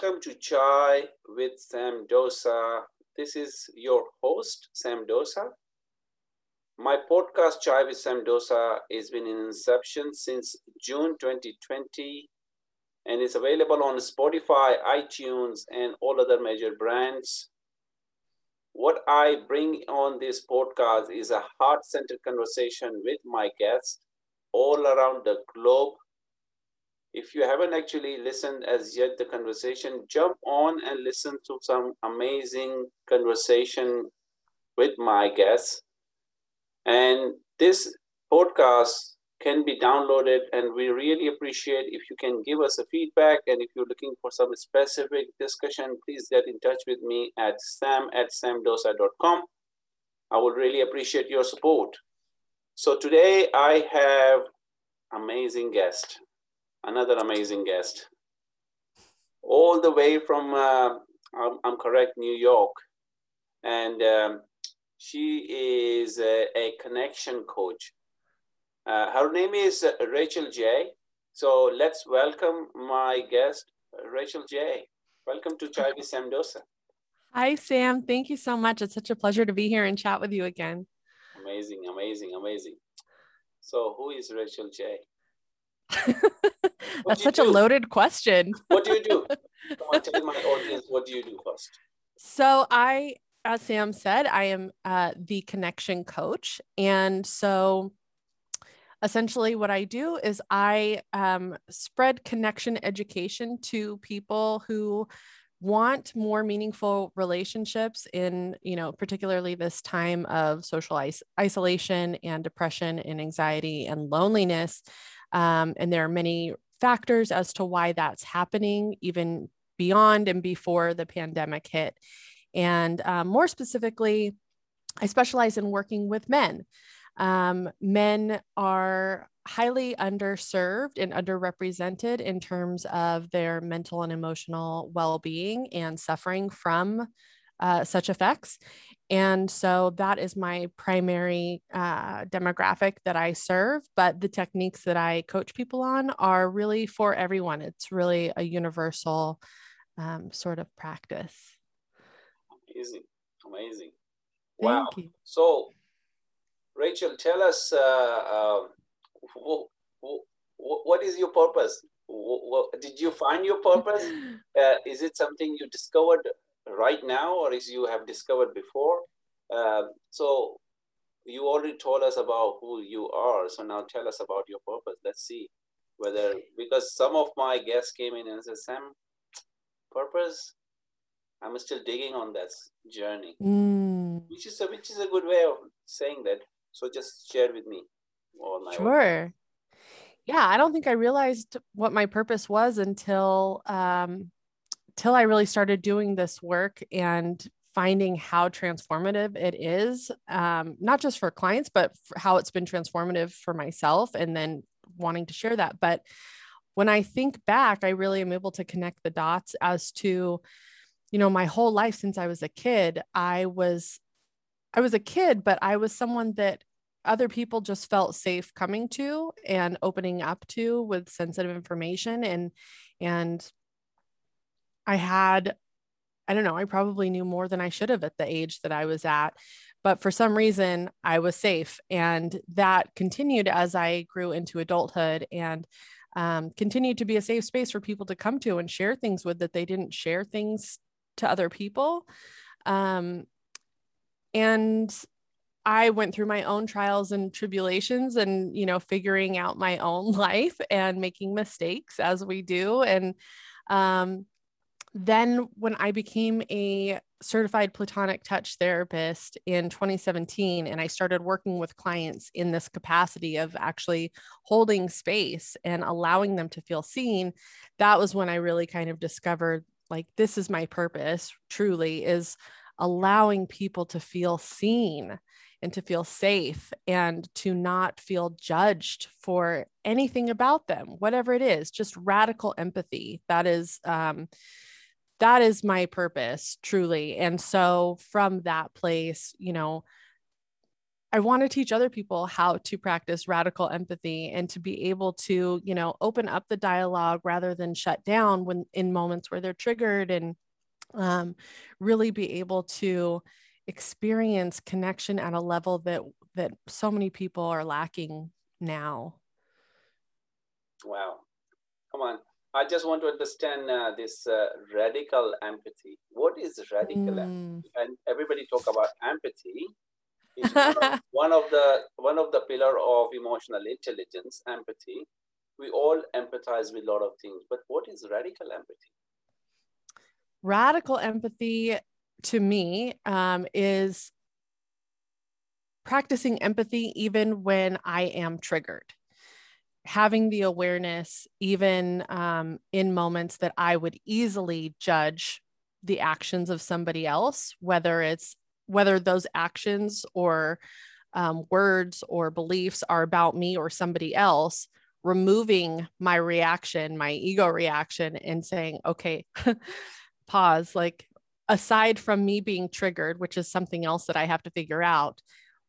welcome to Chai with Sam Dosa. This is your host, Sam Dosa. My podcast, Chai with Sam Dosa, has been in inception since June 2020 and is available on Spotify, iTunes, and all other major brands. What I bring on this podcast is a heart centered conversation with my guests all around the globe if you haven't actually listened as yet the conversation jump on and listen to some amazing conversation with my guests. And this podcast can be downloaded and we really appreciate if you can give us a feedback. And if you're looking for some specific discussion please get in touch with me at sam at samdosa.com i would really appreciate your support. So today i have amazing guest another amazing guest. All the way from, uh, I'm, I'm, correct, New York. And um, she is a, a connection coach. Uh, her name is Rachel J. So let's welcome my guest, Rachel J. Welcome to Chai with Sam Dosa. Hi, Sam. Thank you so much. It's such a pleasure to be here and chat with you again. Amazing, amazing, amazing. So, who is Rachel J? That's such do? a loaded question. what do you do? Come on, tell my audience what do you do first? So I, as Sam said, I am uh, the connection coach, and so essentially what I do is I um, spread connection education to people who want more meaningful relationships in you know particularly this time of social is- isolation and depression and anxiety and loneliness um, and there are many factors as to why that's happening, even beyond and before the pandemic hit. And um, more specifically, I specialize in working with men. Um, men are highly underserved and underrepresented in terms of their mental and emotional well being and suffering from uh, such effects. And so that is my primary uh, demographic that I serve. But the techniques that I coach people on are really for everyone. It's really a universal um, sort of practice. Amazing. Amazing. Wow. So, Rachel, tell us uh, what, um, what is your purpose? Did you find your purpose? Uh, is it something you discovered right now or as you have discovered before. Uh, so you already told us about who you are. So now tell us about your purpose. Let's see whether, because some of my guests came in and said, Sam, purpose, I'm still digging on that journey, mm. which is a, which is a good way of saying that. So just share with me. sure. Yeah, I don't think I realized what my purpose was until um, till I really started doing this work and finding how transformative it is, um, not just for clients, but for how it's been transformative for myself and then wanting to share that. But when I think back, I really am able to connect the dots as to, you know, my whole life since I was a kid, I was, I was a kid, but I was someone that other people just felt safe coming to and opening up to with sensitive information and and I had, I don't know, I probably knew more than I should have at the age that I was at. But for some reason, I was safe. And that continued as I grew into adulthood and um, continued to be a safe space for people to come to and share things with that they didn't share things to other people. Um, and I went through my own trials and tribulations and, you know, figuring out my own life and making mistakes as we do. And um, then when I became a certified platonic touch therapist in 2017 and I started working with clients in this capacity of actually holding space and allowing them to feel seen, that was when I really kind of discovered like this is my purpose truly is allowing people to feel seen and to feel safe and to not feel judged for anything about them, whatever it is, just radical empathy. That is um, that is my purpose truly and so from that place you know I want to teach other people how to practice radical empathy and to be able to, you know, open up the dialogue rather than shut down when in moments where they're triggered and um, really be able to experience connection at a level that that so many people are lacking now. Wow. Come on. I just want to understand uh, this uh, radical empathy. What is radical mm. empathy? And everybody talk about empathy. It's one, of, one of the one of the pillar of emotional intelligence, empathy. We all empathize with a lot of things, but what is radical empathy? Radical empathy, to me, um, is practicing empathy even when I am triggered having the awareness, even um, in moments that I would easily judge the actions of somebody else, whether it's whether those actions or um, words or beliefs are about me or somebody else, removing my reaction, my ego reaction, and saying, okay, pause. Like, aside from me being triggered, which is something else that I have to figure out,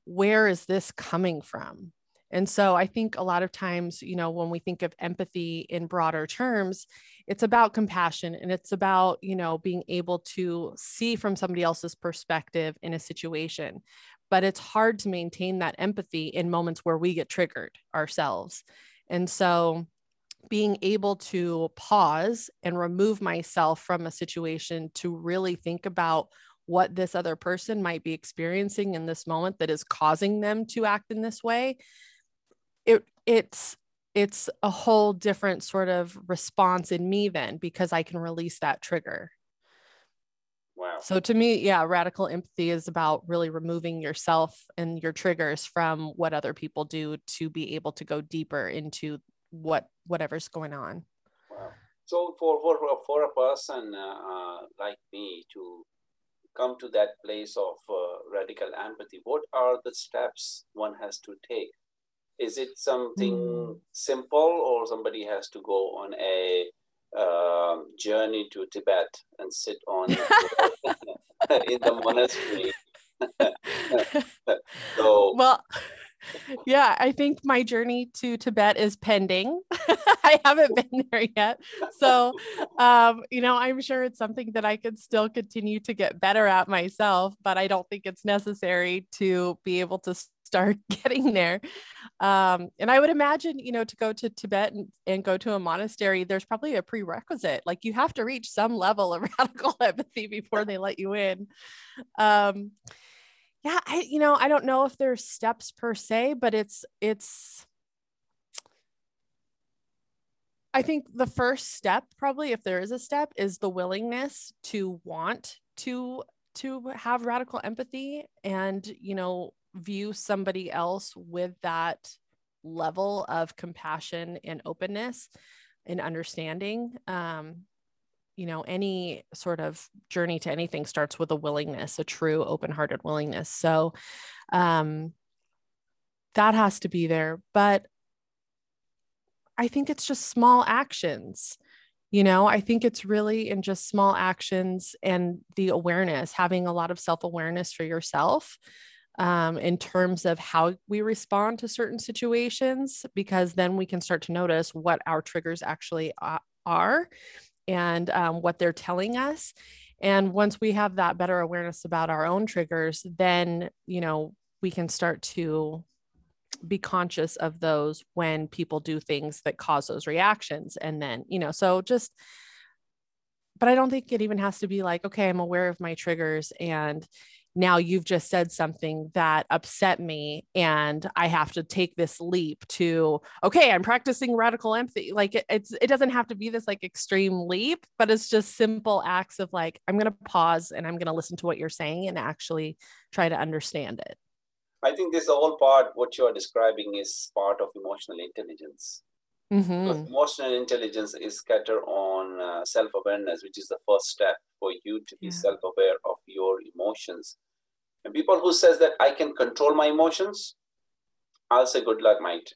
where is this coming from? And so I think a lot of times, you know, when we think of empathy in broader terms, it's about compassion and it's about, you know, being able to see from somebody else's perspective in a situation. But it's hard to maintain that empathy in moments where we get triggered ourselves. And so being able to pause and remove myself from a situation to really think about what this other person might be experiencing in this moment that is causing them to act in this way it it's it's a whole different sort of response in me then because I can release that trigger. Wow. So to me, yeah, radical empathy is about really removing yourself and your triggers from what other people do to be able to go deeper into what whatever's going on. Wow. So for for for a person uh, uh, like me to come to that place of uh, radical empathy, what are the steps one has to take? Is it something mm. simple or somebody has to go on a uh, journey to Tibet and sit on in the monastery? so well yeah, I think my journey to Tibet is pending. I haven't been there yet. So, um, you know, I'm sure it's something that I could still continue to get better at myself, but I don't think it's necessary to be able to start getting there. Um, and I would imagine, you know, to go to Tibet and, and go to a monastery, there's probably a prerequisite. Like you have to reach some level of radical empathy before they let you in. Um, yeah, I, you know, I don't know if there's steps per se, but it's, it's, I think the first step, probably if there is a step, is the willingness to want to to have radical empathy and you know view somebody else with that level of compassion and openness and understanding um, you know any sort of journey to anything starts with a willingness a true open-hearted willingness. So um, that has to be there. But i think it's just small actions you know? I think it's really in just small actions and the awareness having a lot of self-awareness for yourself um, in terms of how we respond to certain situations, because then we can start to notice what our triggers actually are and um, what they're telling us. And once we have that better awareness about our own triggers, then, you know, we can start to be conscious of those when people do things that cause those reactions. And then, you know, so just, but I don't think it even has to be like, okay, I'm aware of my triggers and, now you've just said something that upset me and i have to take this leap to okay i'm practicing radical empathy. Like it, it's it doesn't have to be this like extreme leap but it's just simple acts of like i'm going to pause and i'm going to listen to what you're saying and actually try to understand it. I think this whole part what you're describing is part of emotional intelligence Mm-hmm. emotional intelligence is scattered on uh, self-awareness, which is the first step for you to be yeah. self-aware of your emotions. And people who says that I can control my emotions, I'll say good luck, mate.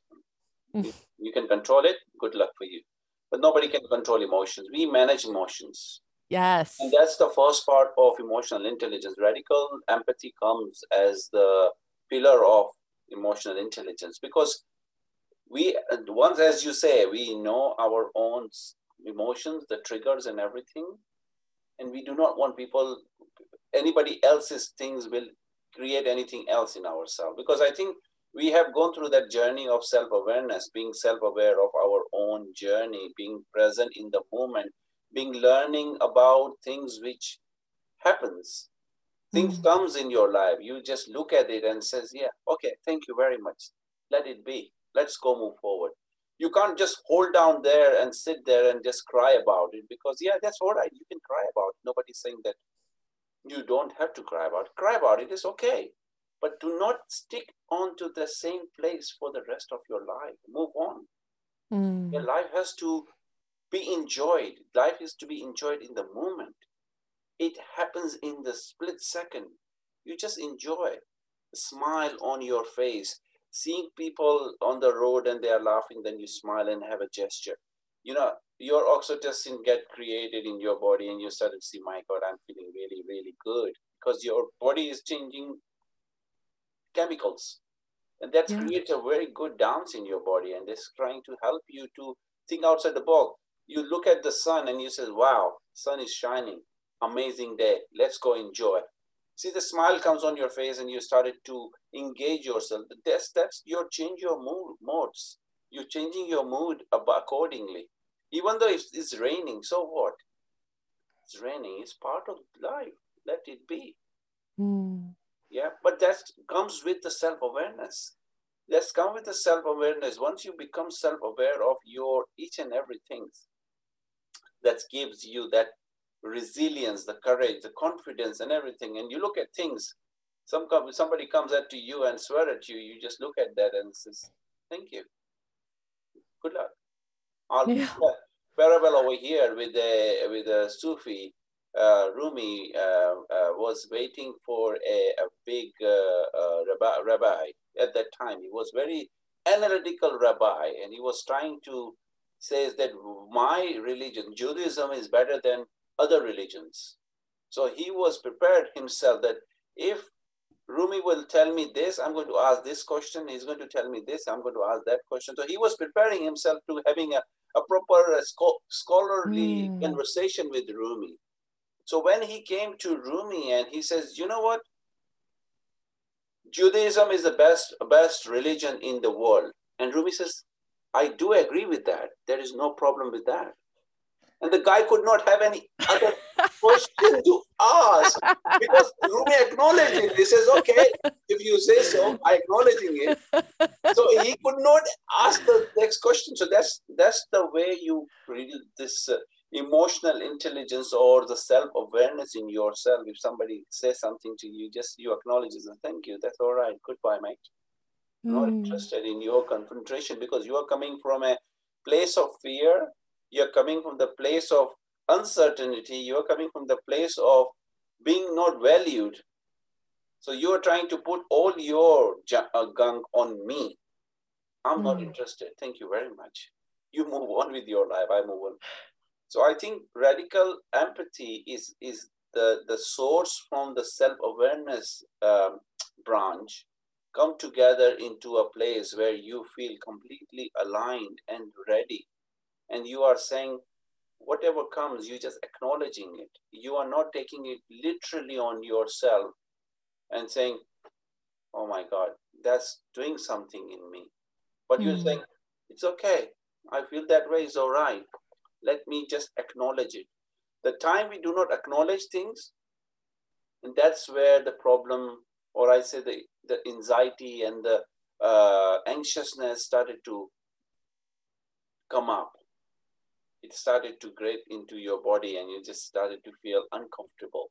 Mm. You can control it, good luck for you. But nobody can control emotions. We manage emotions. Yes. And that's the first part of emotional intelligence. Radical empathy comes as the pillar of emotional intelligence because we once as you say we know our own emotions the triggers and everything and we do not want people anybody else's things will create anything else in ourselves. Because i think we have gone through that journey of self-awareness being self-aware of our own journey being present in the moment being learning about things which happens. Things mm-hmm. comes in your life. You just look at it and says yeah okay thank you very much. Let it be let's go move forward. You can't just hold down there and sit there and just cry about it because yeah that's all right. You can cry about it. Nobody's saying that you don't have to cry about it. Cry about it. Is okay. But do not stick on to the same place for the rest of your life. Move on. Mm. your life has to be enjoyed. Life is to be enjoyed in the moment. It happens in the split second. You just enjoy. Smile on your face seeing people on the road and they are laughing, then you smile and have a gesture. You know, your oxytocin get created in your body and you start to see, my God, I'm feeling really, really good because your body is changing chemicals. And that yeah. creates a very good dance in your body and it's trying to help you to think outside the box. You look at the sun and you say, wow, sun is shining. Amazing day. Let's go enjoy see the smile comes on your face and you started to engage yourself. That's that's your change your mood modes. You're changing your mood accordingly. Even though it's, it's raining so what? It's raining it's part of life. Let it be. Mm. yeah but that comes with the self-awareness. Let's come with the self-awareness. Once you become self-aware of your each and everything that gives you that resilience, the courage, the confidence, and everything. And you look at things. Some somebody comes up to you and swear at you. You just look at that and says, "Thank you. Good luck." I'll yeah. parallel over here with a with a Sufi. Uh, Rumi uh, uh, was waiting for a, a big uh, uh, rabbi, rabbi at that time. He was very analytical rabbi, and he was trying to says that my religion, Judaism, is better than other religions. So he was prepared himself that if Rumi will tell me this, I'm going to ask this question, he's going to tell me this, I'm going to ask that question. So he was preparing himself to having a, a proper scholarly mm. conversation with Rumi. So when he came to Rumi and he says, you know what? Judaism is the best, best religion in the world. And Rumi says, I do agree with that. There is no problem with that and the guy could not have any other question to ask because Rumi acknowledged it. He says, okay, if you say so, I acknowledging it. So he could not ask the next question. So that's that's the way you read this uh, emotional intelligence or the self-awareness in yourself. If somebody says something to you, just you acknowledge it and thank you. That's all right. Goodbye, mate. Mm. Not hmm. interested in your confrontation because you are coming from a place of fear you're coming from the place of uncertainty, you're coming from the place of being not valued. So you're trying to put all your uh, gunk on me. I'm mm. not hmm. interested. Thank you very much. You move on with your life. I move on. So I think radical empathy is is the the source from the self awareness um, branch come together into a place where you feel completely aligned and ready and you are saying whatever comes you just acknowledging it. You are not taking it literally on yourself and saying oh my god that's doing something in me. But mm-hmm. you're saying it's okay. I feel that way. Is all right. Let me just acknowledge it. The time we do not acknowledge things and that's where the problem or i say the, the anxiety and the uh, anxiousness started to come up it started to grate into your body and you just started to feel uncomfortable.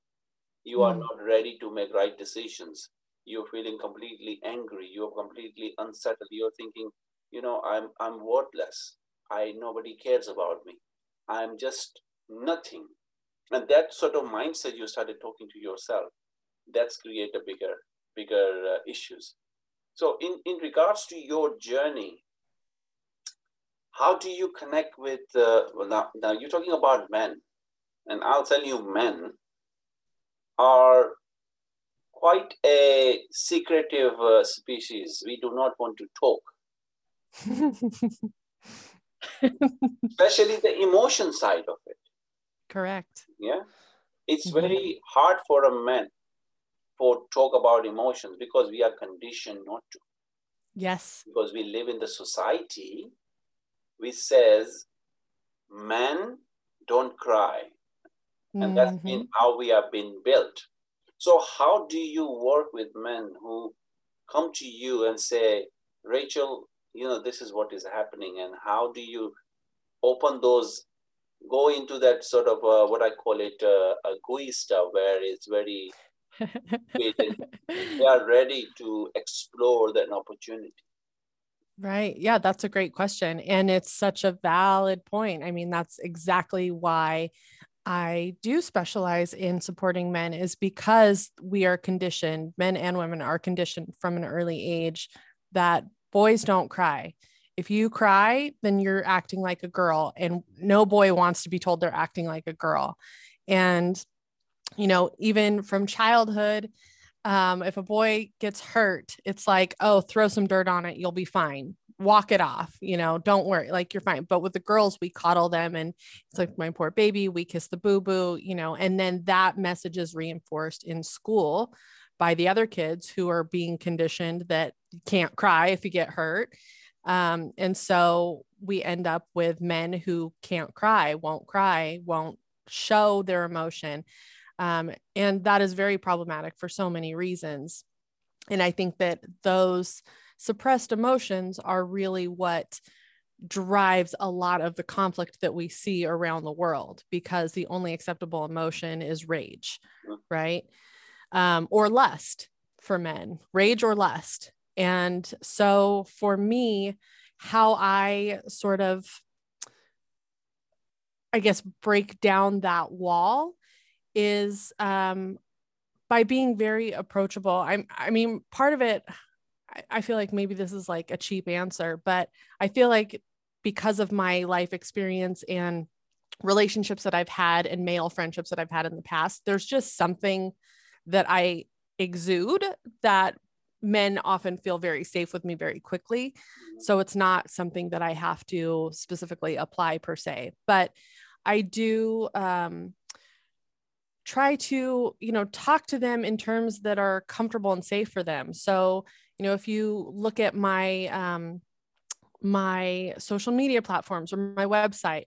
You are hmm. not ready to make right decisions. You're feeling completely angry. You're completely unsettled. You're thinking, you know, I'm I'm worthless. I nobody cares about me. I'm just nothing. And that sort of mindset you started talking to yourself, that's create a bigger, bigger uh, issues. So in, in regards to your journey, how do you connect with uh, well now, now you're talking about men and i'll tell you men are quite a secretive uh, species. We do not want to talk. Especially the emotion side of it. Correct. Yeah. It's mm-hmm. very hard for a man for talk about emotions because we are conditioned not to. Yes. Because we live in the society which says men don't cry. And mm-hmm. that's been how we have been built. So, how do you work with men who come to you and say, Rachel, you know, this is what is happening? And how do you open those, go into that sort of uh, what I call it uh, a GUI stuff where it's very, they are ready to explore that opportunity. Right. Yeah, that's a great question. And it's such a valid point. I mean, that's exactly why I do specialize in supporting men is because we are conditioned, men and women are conditioned from an early age that boys don't cry. If you cry, then you're acting like a girl, and no boy wants to be told they're acting like a girl. And, you know, even from childhood, um, if a boy gets hurt, it's like, oh, throw some dirt on it, you'll be fine walk it off, you know, don't worry, like you're fine. But with the girls, we coddle them and it's like my poor baby, we kiss the boo boo, you know, and then that message is reinforced in school by the other kids who are being conditioned that you can't cry if you get hurt. Um, and so we end up with men who can't cry, won't cry, won't show their emotion. Um, and that is very problematic for so many reasons. And I think that those suppressed emotions are really what drives a lot of the conflict that we see around the world because the only acceptable emotion is rage, right? Um, or lust for men, rage or lust. And so for me, how I sort of, I guess, break down that wall is um, by being very approachable. I'm, I mean, part of it, I feel like maybe this is like a cheap answer, but I feel like because of my life experience and relationships that I've had and male friendships that I've had in the past, there's just something that I exude that men often feel very safe with me very quickly. Mm-hmm. So it's not something that I have to specifically apply per se, but I do um, try to, you know, talk to them in terms that are comfortable and safe for them. So you know if you look at my um, my social media platforms or my website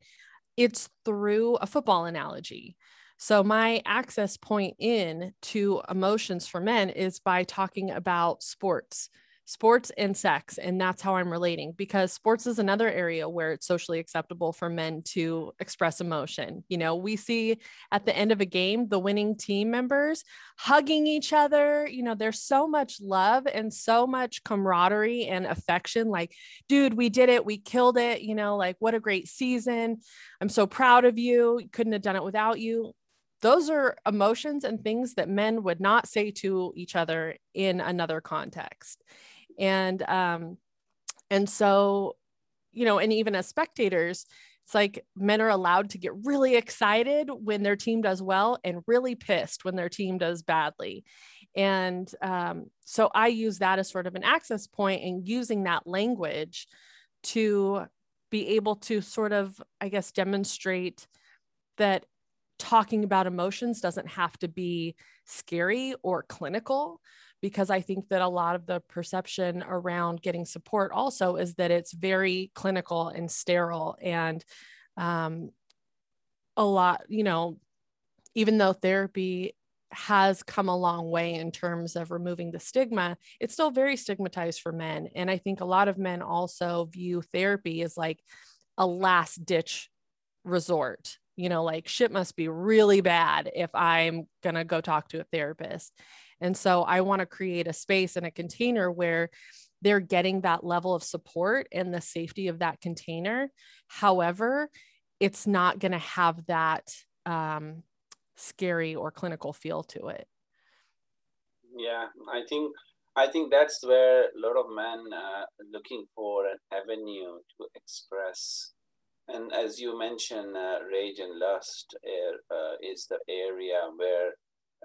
it's through a football analogy so my access point in to emotions for men is by talking about sports sports and sex and that's how i'm relating because sports is another area where it's socially acceptable for men to express emotion you know? We see at the end of a game the winning team members hugging each other you know? There's so much love and so much camaraderie and affection like dude we did it we killed it you know? Like what a great season i'm so proud of you couldn't have done it without you. Those are emotions and things that men would not say to each other in another context and um and so you know and even as spectators it's like men are allowed to get really excited when their team does well and really pissed when their team does badly. And um, so i use that as sort of an access point and using that language to be able to sort of i guess demonstrate that talking about emotions doesn't have to be scary or clinical because I think that a lot of the perception around getting support also is that it's very clinical and sterile and um, a lot, you know, even though therapy has come a long way in terms of removing the stigma, it's still very stigmatized for men. And I think a lot of men also view therapy as like a last ditch resort. You know, like shit must be really bad if I'm going to go talk to a therapist. And so I want to create a space and a container where they're getting that level of support and the safety of that container. However, it's not going to have that um, scary or clinical feel to it. Yeah, I think I think that's where a lot of men uh, looking for an avenue to express. And as you mentioned, uh, rage and lust uh, is the area where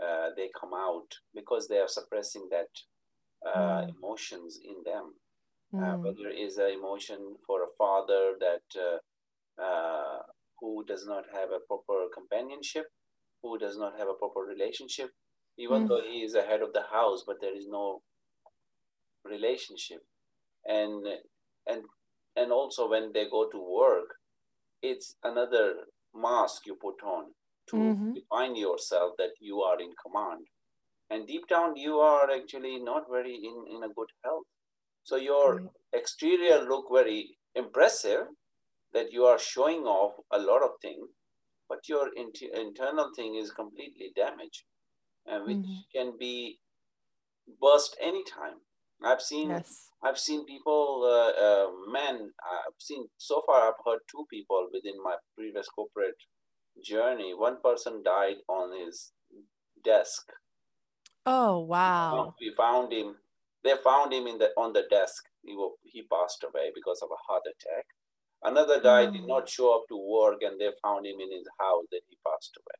uh, they come out because they are suppressing that uh, mm. emotions in them. Uh, mm. whether it is an emotion for a father that uh, uh, who does not have a proper companionship, who does not have a proper relationship, even mm. though he is the head of the house, but there is no relationship, and and and also when they go to work, it's another mask you put on to mm-hmm. define yourself that you are in command and deep down you are actually not very in, in a good health so your mm-hmm. exterior look very impressive that you are showing off a lot of things but your inter- internal thing is completely damaged and which mm-hmm. can be burst anytime i've seen yes. i've seen people uh, uh, men i've seen so far i've heard two people within my previous corporate journey, one person died on his desk. Oh wow! We found him. They found him in the on the desk. He he passed away because of a heart attack. Another guy did not show up to work, and they found him in his house. That he passed away.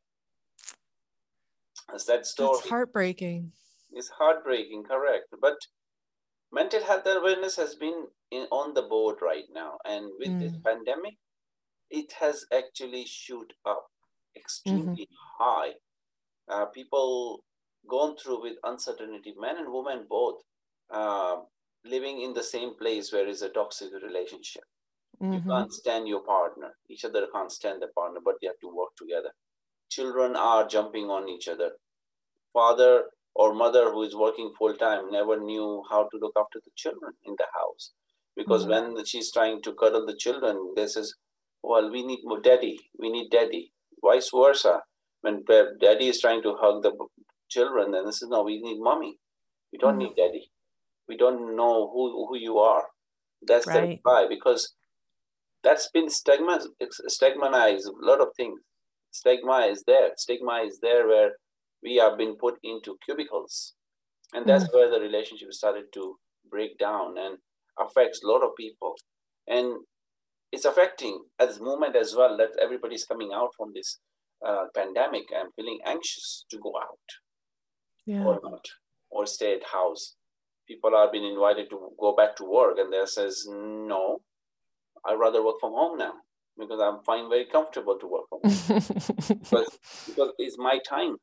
As that story. It's heartbreaking. It's heartbreaking, correct. But mental health awareness has been in, on the board right now, and with mm. this pandemic, it has actually shoot up extremely mm-hmm. high. Uh, people gone through with uncertainty, men and women both, uh, living in the same place where is a toxic relationship. Mm-hmm. You can't stand your partner. Each other can't stand the partner, but they have to work together. Children are jumping on each other. Father or mother who is working full time never knew how to look after the children in the house because mm-hmm. when she's trying to cuddle the children, this is well, we need more daddy, we need daddy. Vice versa. When daddy is trying to hug the children, then this is no, we need mommy. We don't mm need daddy. We don't know who, who you are. That's right. the why, because that's been stigma, stigmatized, a lot of things. Stigma is there. Stigma is there where we have been put into cubicles. And that's mm where the relationship started to break down and affects a lot of people. And it's affecting at this moment as well that everybody's coming out from this uh, pandemic and feeling anxious to go out. Yeah. or not. Or stay at house. People are being invited to go back to work and they says no i'd rather work from home now because i'm fine very comfortable to work from home. Because, because it's my time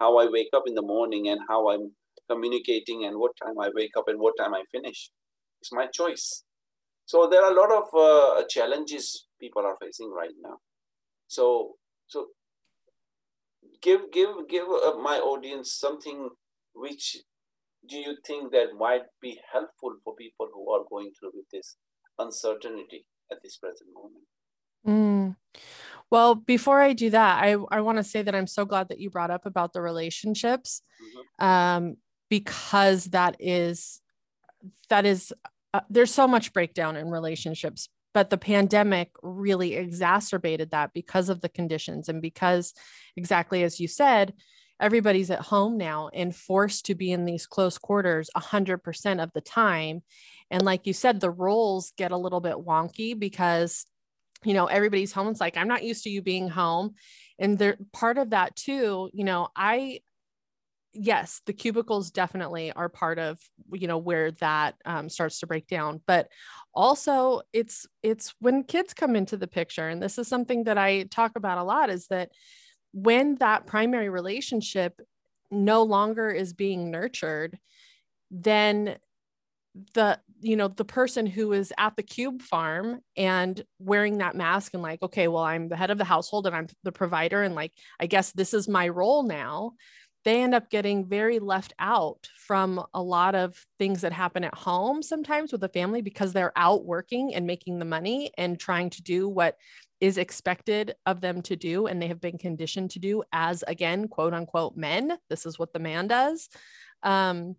how i wake up in the morning and how i'm communicating and what time i wake up and what time i finish. It's my choice so there are a lot of uh, challenges people are facing right now. So so give give give uh, my audience something which do you think that might be helpful for people who are going through with this uncertainty at this present moment? Mm. Well, before I do that, I, I want to say that I'm so glad that you brought up about the relationships mm-hmm. um, because that is that is uh, there's so much breakdown in relationships but the pandemic really exacerbated that because of the conditions and because exactly as you said everybody's at home now and forced to be in these close quarters 100% of the time. And like you said the roles get a little bit wonky because you know everybody's home. It's like i'm not used to you being home. And there part of that too you know i yes the cubicles definitely are part of you know where that um, starts to break down but also it's it's when kids come into the picture and this is something that i talk about a lot is that when that primary relationship no longer is being nurtured then the you know the person who is at the cube farm and wearing that mask and like okay well i'm the head of the household and i'm the provider and like i guess this is my role now they end up getting very left out from a lot of things that happen at home sometimes with the family because they're out working and making the money and trying to do what is expected of them to do and they have been conditioned to do as again quote unquote men. This is what the man does. Um,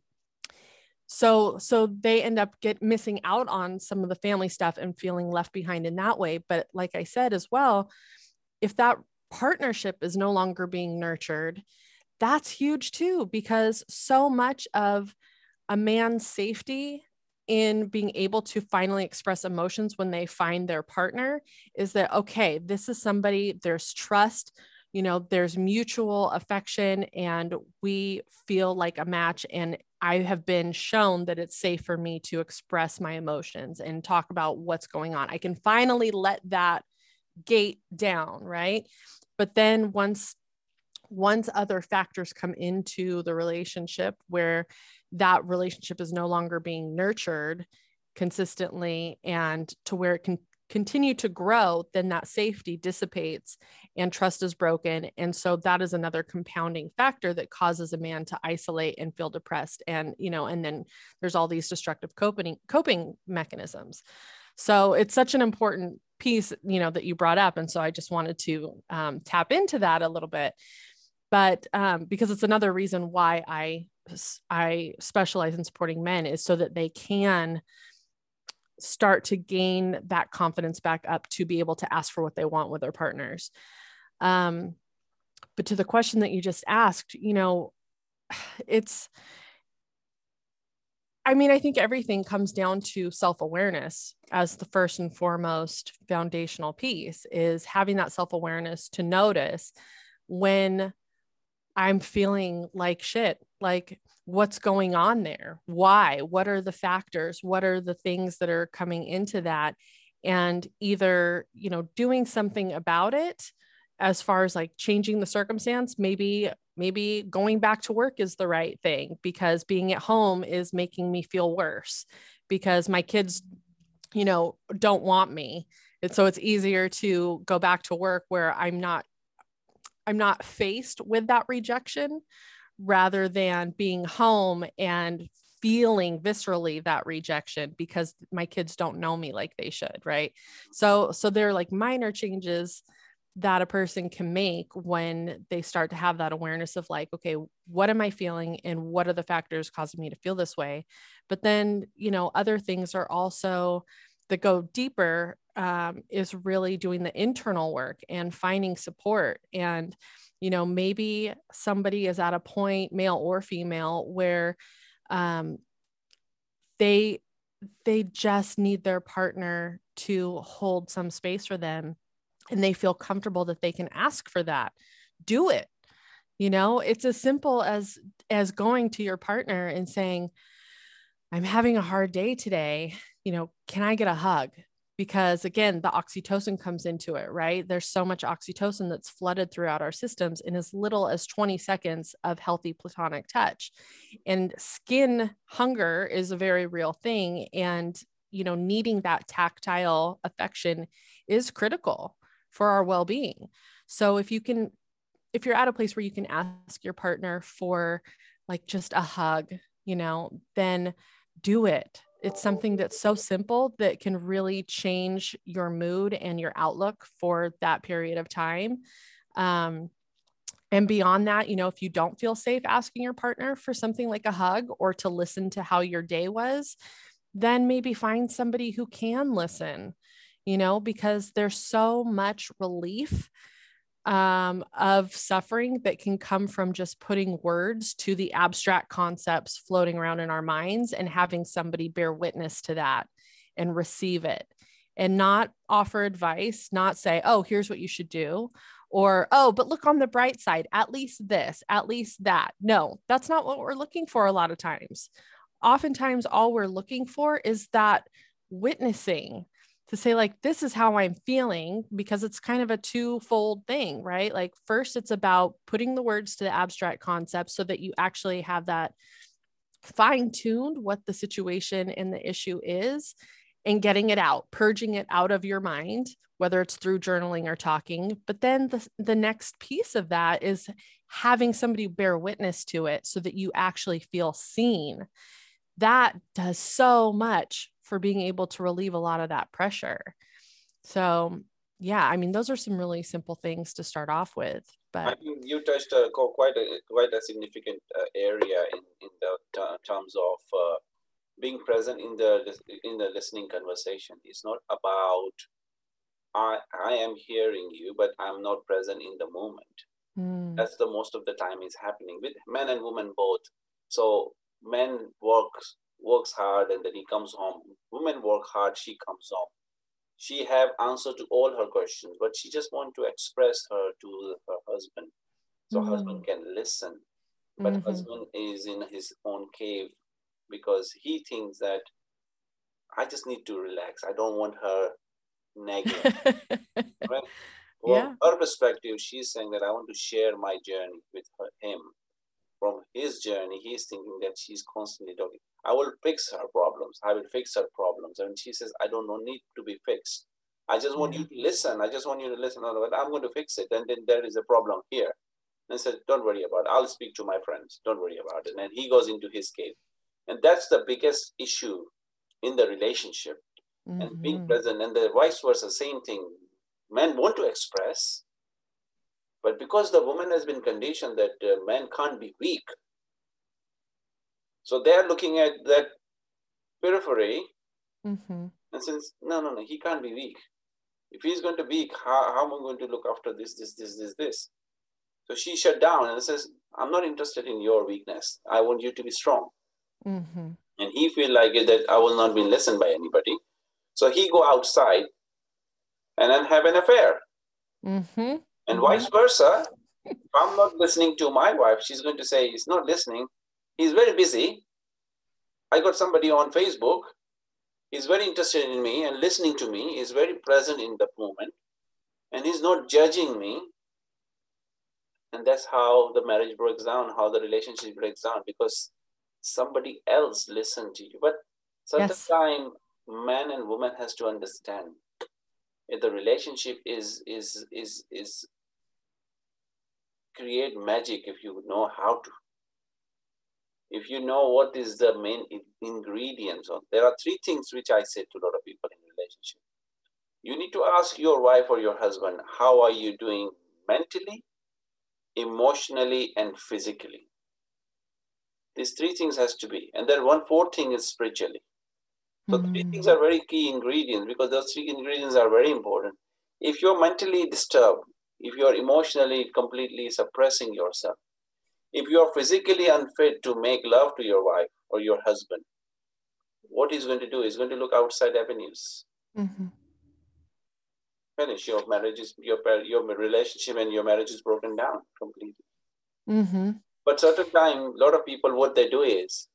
so so they end up get missing out on some of the family stuff and feeling left behind in that way. But like i said as well if that partnership is no longer being nurtured that's huge too, because so much of a man's safety in being able to finally express emotions when they find their partner is that, okay, this is somebody, there's trust. you know there's mutual affection and we feel like a match and i have been shown that it's safe for me to express my emotions and talk about what's going on i can finally let that gate down right but then once once other factors come into the relationship where that relationship is no longer being nurtured consistently and to where it can continue to grow, then that safety dissipates and trust is broken. And so that is another compounding factor that causes a man to isolate and feel depressed. And, you know, and then there's all these destructive coping coping mechanisms. So it's such an important piece, you know, that you brought up. And so I just wanted to um, tap into that a little bit. But um, because it's another reason why I I specialize in supporting men is so that they can start to gain that confidence back up to be able to ask for what they want with their partners. Um, but to the question that you just asked, you know, it's, I mean, I think everything comes down to self awareness as the first and foremost foundational piece is having that self awareness to notice when I'm feeling like shit. Like, what's going on there? Why? What are the factors? What are the things that are coming into that? And either, you know, doing something about it as far as like changing the circumstance, maybe maybe going back to work is the right thing because being at home is making me feel worse because my kids you know don't want me and so it's easier to go back to work where i'm not I'm not faced with that rejection rather than being home and feeling viscerally that rejection because my kids don't know me like they should right? So so they're like minor changes that a person can make when they start to have that awareness of like okay what am i feeling and what are the factors causing me to feel this way? But then you know other things are also that go deeper um, is really doing the internal work and finding support. And you know maybe somebody is at a point male or female where um, they they just need their partner to hold some space for them and they feel comfortable that they can ask for that. Do it. You know it's as simple as as going to your partner and saying i'm having a hard day today. You know can i get a hug because again the oxytocin comes into it right? There's so much oxytocin that's flooded throughout our systems in as little as 20 seconds of healthy platonic touch. And skin hunger is a very real thing and you know needing that tactile affection is critical for our well-being. So if you can if you're at a place where you can ask your partner for like just a hug you know then do it it's something that's so simple that can really change your mood and your outlook for that period of time. Um, and beyond that, you know, if you don't feel safe asking your partner for something like a hug or to listen to how your day was, then maybe find somebody who can listen, you know, because there's so much relief um, of suffering that can come from just putting words to the abstract concepts floating around in our minds and having somebody bear witness to that and receive it and not offer advice, not say, oh, here's what you should do. Or, oh, but look on the bright side, at least this, at least that. No, that's not what we're looking for a lot of times. Oftentimes, all we're looking for is that witnessing to say like this is how i'm feeling because it's kind of a twofold thing right? Like first it's about putting the words to the abstract concept so that you actually have that fine tuned what the situation and the issue is and getting it out purging it out of your mind whether it's through journaling or talking. But then the, the next piece of that is having somebody bear witness to it so that you actually feel seen. That does so much for being able to relieve a lot of that pressure. So, yeah, I mean, those are some really simple things to start off with. But I mean, you touched uh, quite a quite a significant uh, area in in the t- terms of uh, being present in the in the listening conversation. It's not about I I am hearing you, but I'm not present in the moment. Mm. That's the most of the time is happening with men and women both. So men works works hard and then he comes home. Women work hard, she comes home. She have answer to all her questions, but she just want to express her to her husband so mm-hmm. husband can listen but mm-hmm. husband is in his own cave because he thinks that i just need to relax i don't want her nagging right? well yeah. her perspective she's saying that i want to share my journey with her, him from his journey he's thinking that she's constantly talking i will fix her problems i will fix her problems and she says i don't need to be fixed i just want you to listen i just want you to listen but i'm going to fix it and then there is a problem here and said, Don't worry about it. I'll speak to my friends. Don't worry about it. And he goes into his cave. And that's the biggest issue in the relationship. Mm-hmm. And being mm-hmm. present, and the vice versa, same thing. Men want to express, but because the woman has been conditioned that uh, men can't be weak, so they're looking at that periphery mm-hmm. and says, no, no, no, he can't be weak. If he's going to be weak, how, how am I going to look after this, this, this, this, this? So she shut down and says, I'm not interested in your weakness. I want you to be strong. Mm-hmm. And he feel like that I will not be listened by anybody. So he go outside and then have an affair. Mm-hmm. And vice versa. if I'm not listening to my wife, she's going to say, he's not listening. He's very busy. I got somebody on Facebook. He's very interested in me and listening to me. He's very present in the moment. And he's not judging me and that's how the marriage breaks down how the relationship breaks down because somebody else listened to you but certain yes. time man and woman has to understand if the relationship is is is is create magic if you know how to if you know what is the main ingredients there are three things which i say to a lot of people in relationship. You need to ask your wife or your husband how are you doing mentally emotionally and physically? These three things has to be. And then one fourth thing is spiritually. So mm-hmm. three things are very key ingredients because those three ingredients are very important. If you're mentally disturbed if you're emotionally completely suppressing yourself if you are physically unfit to make love to your wife or your husband what he's going to do? Is going to look outside avenues. Mm-hmm. Finish. Your marriage is your your relationship and your marriage is broken down completely. Mm-hmm. but certain time a lot of people what they do is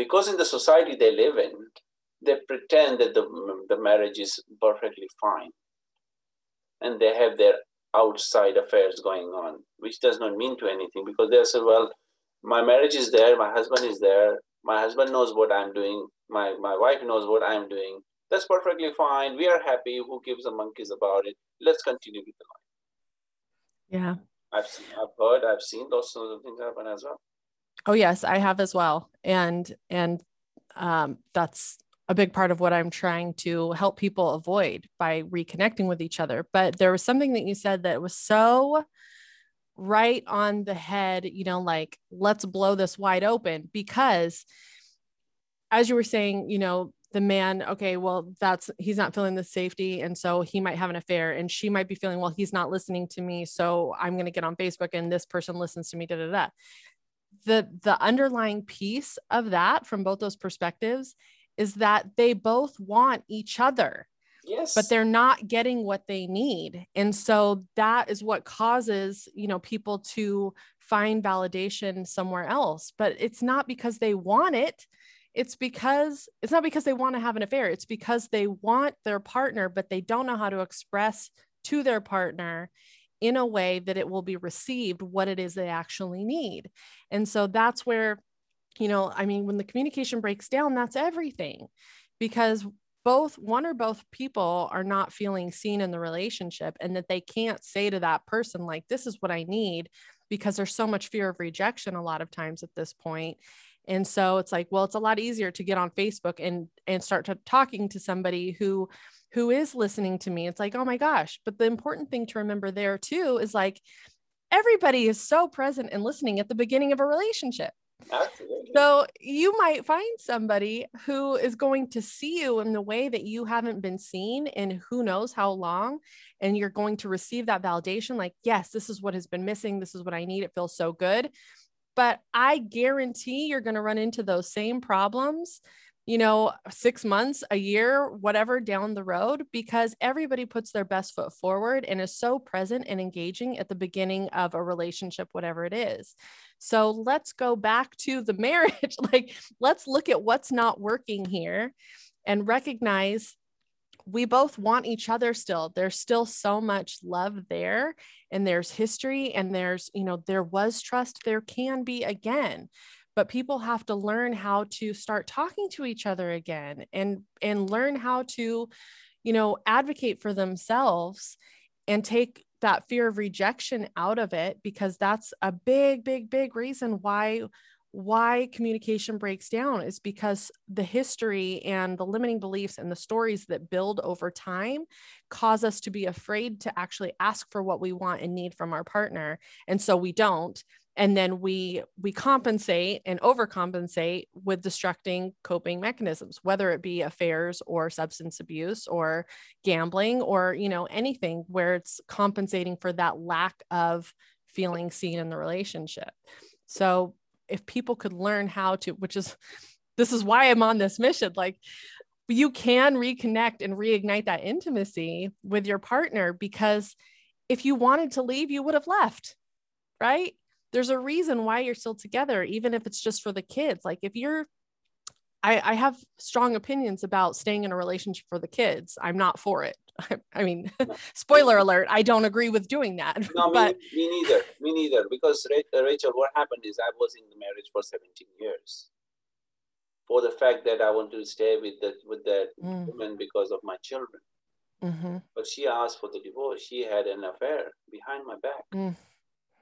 because in the society they live in they pretend that the, the marriage is perfectly fine. And they have their outside affairs going on which does not mean to anything because they say well my marriage is there my husband is there my husband knows what i'm doing my, my wife knows what i'm doing that's perfectly fine. We are happy. Who gives a monkeys about it? Let's continue with the life. Yeah. I've seen, I've heard, I've seen those sort of things happen as well. Oh yes, I have as well. And and um, that's a big part of what I'm trying to help people avoid by reconnecting with each other. But there was something that you said that was so right on the head, you know, like let's blow this wide open because as you were saying, you know, the man, okay, well, that's he's not feeling the safety. And so he might have an affair. And she might be feeling, well, he's not listening to me. So I'm going to get on Facebook and this person listens to me. Da, da, da. The the underlying piece of that from both those perspectives is that they both want each other. Yes. But they're not getting what they need. And so that is what causes, you know, people to find validation somewhere else. But it's not because they want it it's because it's not because they want to have an affair it's because they want their partner but they don't know how to express to their partner in a way that it will be received what it is they actually need and so that's where you know i mean when the communication breaks down that's everything because both one or both people are not feeling seen in the relationship and that they can't say to that person like this is what i need because there's so much fear of rejection a lot of times at this point. And so it's like well it's a lot easier to get on facebook and and start to talking to somebody who who is listening to me. It's like oh my gosh. But the important thing to remember there too is like everybody is so present and listening at the beginning of a relationship Absolutely. So you might find somebody who is going to see you in the way that you haven't been seen in who knows how long. And you're going to receive that validation like, yes, this is what has been missing. This is what I need. It feels so good but I guarantee you're going to run into those same problems, you know, six months, a year, whatever down the road, because everybody puts their best foot forward and is so present and engaging at the beginning of a relationship, whatever it is. So let's go back to the marriage. like, let's look at what's not working here and recognize we both want each other still. There's still so much love there, and there's history, and there's, you know, there was trust, there can be again but people have to learn how to start talking to each other again and and learn how to you know advocate for themselves and take that fear of rejection out of it because that's a big big big reason why why communication breaks down is because the history and the limiting beliefs and the stories that build over time cause us to be afraid to actually ask for what we want and need from our partner. And so we don't and then we we compensate and overcompensate with destructing coping mechanisms whether it be affairs or substance abuse or gambling or you know anything where it's compensating for that lack of feeling seen in the relationship. So if people could learn how to which is this is why i'm on this mission like you can reconnect and reignite that intimacy with your partner because if you wanted to leave you would have left right there's a reason why you're still together, even if it's just for the kids. Like if you're, I, I have strong opinions about staying in a relationship for the kids. I'm not for it. I mean, spoiler alert, I don't agree with doing that. No, but me, me neither. Me neither. Because Rachel, what happened is I was in the marriage for 17 years. For the fact that I want to stay with that with that mm. woman because of my children. Mm-hmm. But she asked for the divorce. She had an affair behind my back. Mm.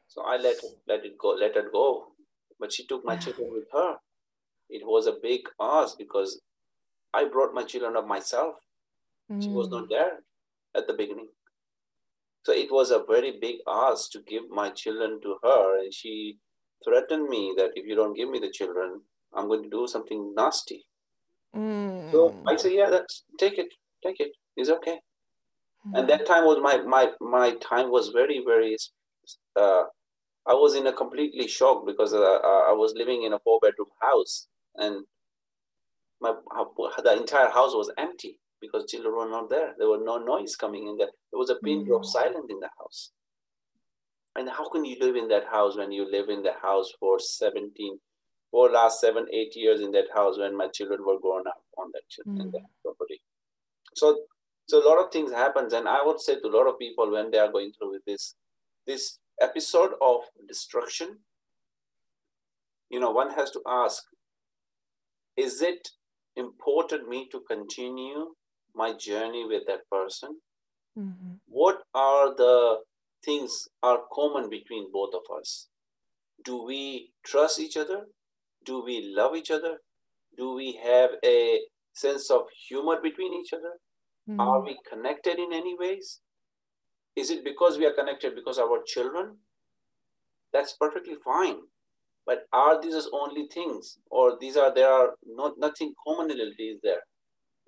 So I let let it go, let it go. But she took my children with her. It was a big ask because I brought my children up myself. Mm. She was not mm. there at the beginning. So it was a very big ask to give my children to her. And she threatened me that if you don't give me the children, I'm going to do something nasty. Mm. So I said, yeah, that's take it, take it. It's okay. Mm. And that time was my my my time was very very uh, I was in a completely shock because uh, I was living in a four bedroom house and my the entire house was empty because children were not there. There was no noise coming in there. There was a pin drop mm. silent in the house. And how can you live in that house when you live in the house for 17, for last seven, eight years in that house when my children were grown up on that, mm. that property? So, so a lot of things happens, and I would say to a lot of people when they are going through with this, this episode of destruction, you know, one has to ask, is it important me to continue my journey with that person? Mm-hmm. What are the things are common between both of us? Do we trust each other? Do we love each other? Do we have a sense of humor between each other? Mm-hmm. Are we connected in any ways? Is it because we are connected because our children? That's perfectly fine. But are these only things, or these are there are not nothing commonality is there?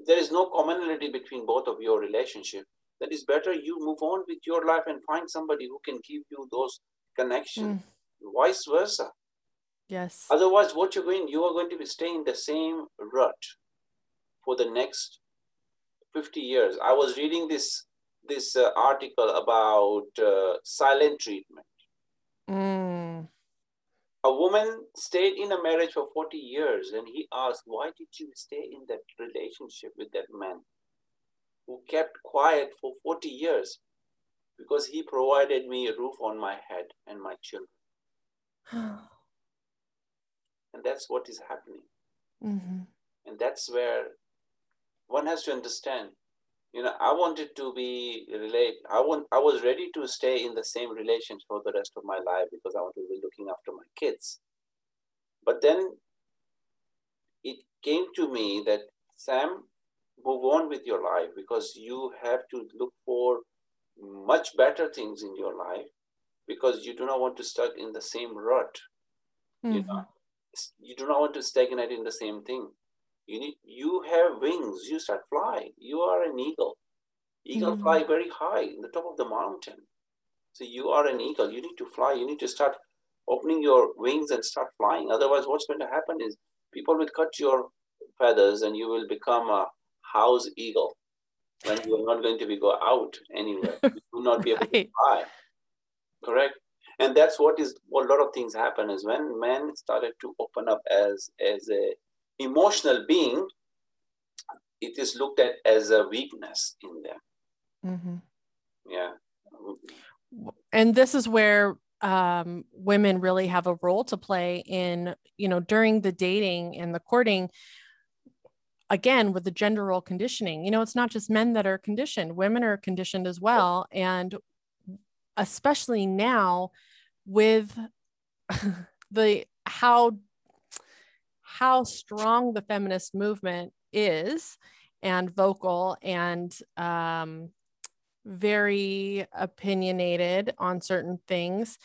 There is no commonality between both of your relationship. That is better you move on with your life and find somebody who can give you those connections. Mm. Vice versa. Yes. Otherwise, what you're going, you are going to be staying in the same rut for the next 50 years. I was reading this this uh, article about uh, silent treatment. Mm. A woman stayed in a marriage for 40 years and he asked, Why did you stay in that relationship with that man who kept quiet for 40 years? Because he provided me a roof on my head and my children. and that's what is happening. Mm-hmm. And that's where one has to understand you know i wanted to be relate i want i was ready to stay in the same relationship for the rest of my life because i wanted to be looking after my kids. But then it came to me that sam move on with your life because you have to look for much better things in your life because you do not want to stuck in the same rut. Mm-hmm. you know you do not want to stagnate in the same thing you need you have wings. You start flying. You are an eagle. Eagle mm-hmm. fly very high in the top of the mountain. So you are an eagle. You need to fly. You need to start opening your wings and start flying. Otherwise, what's going to happen is people will cut your feathers and you will become a house eagle when you're not going to be go out anywhere. You will not be able right. to fly. Correct. And that's what is a lot of things happen is when men started to open up as as a emotional being, it is looked at as a weakness in them. Mm-hmm. Yeah. And this is where um, women really have a role to play in, you know, during the dating and the courting. Again, with the gender role conditioning, you know, it's not just men that are conditioned, women are conditioned as well. And especially now with the how how strong the feminist movement is and vocal and um, very opinionated on certain things.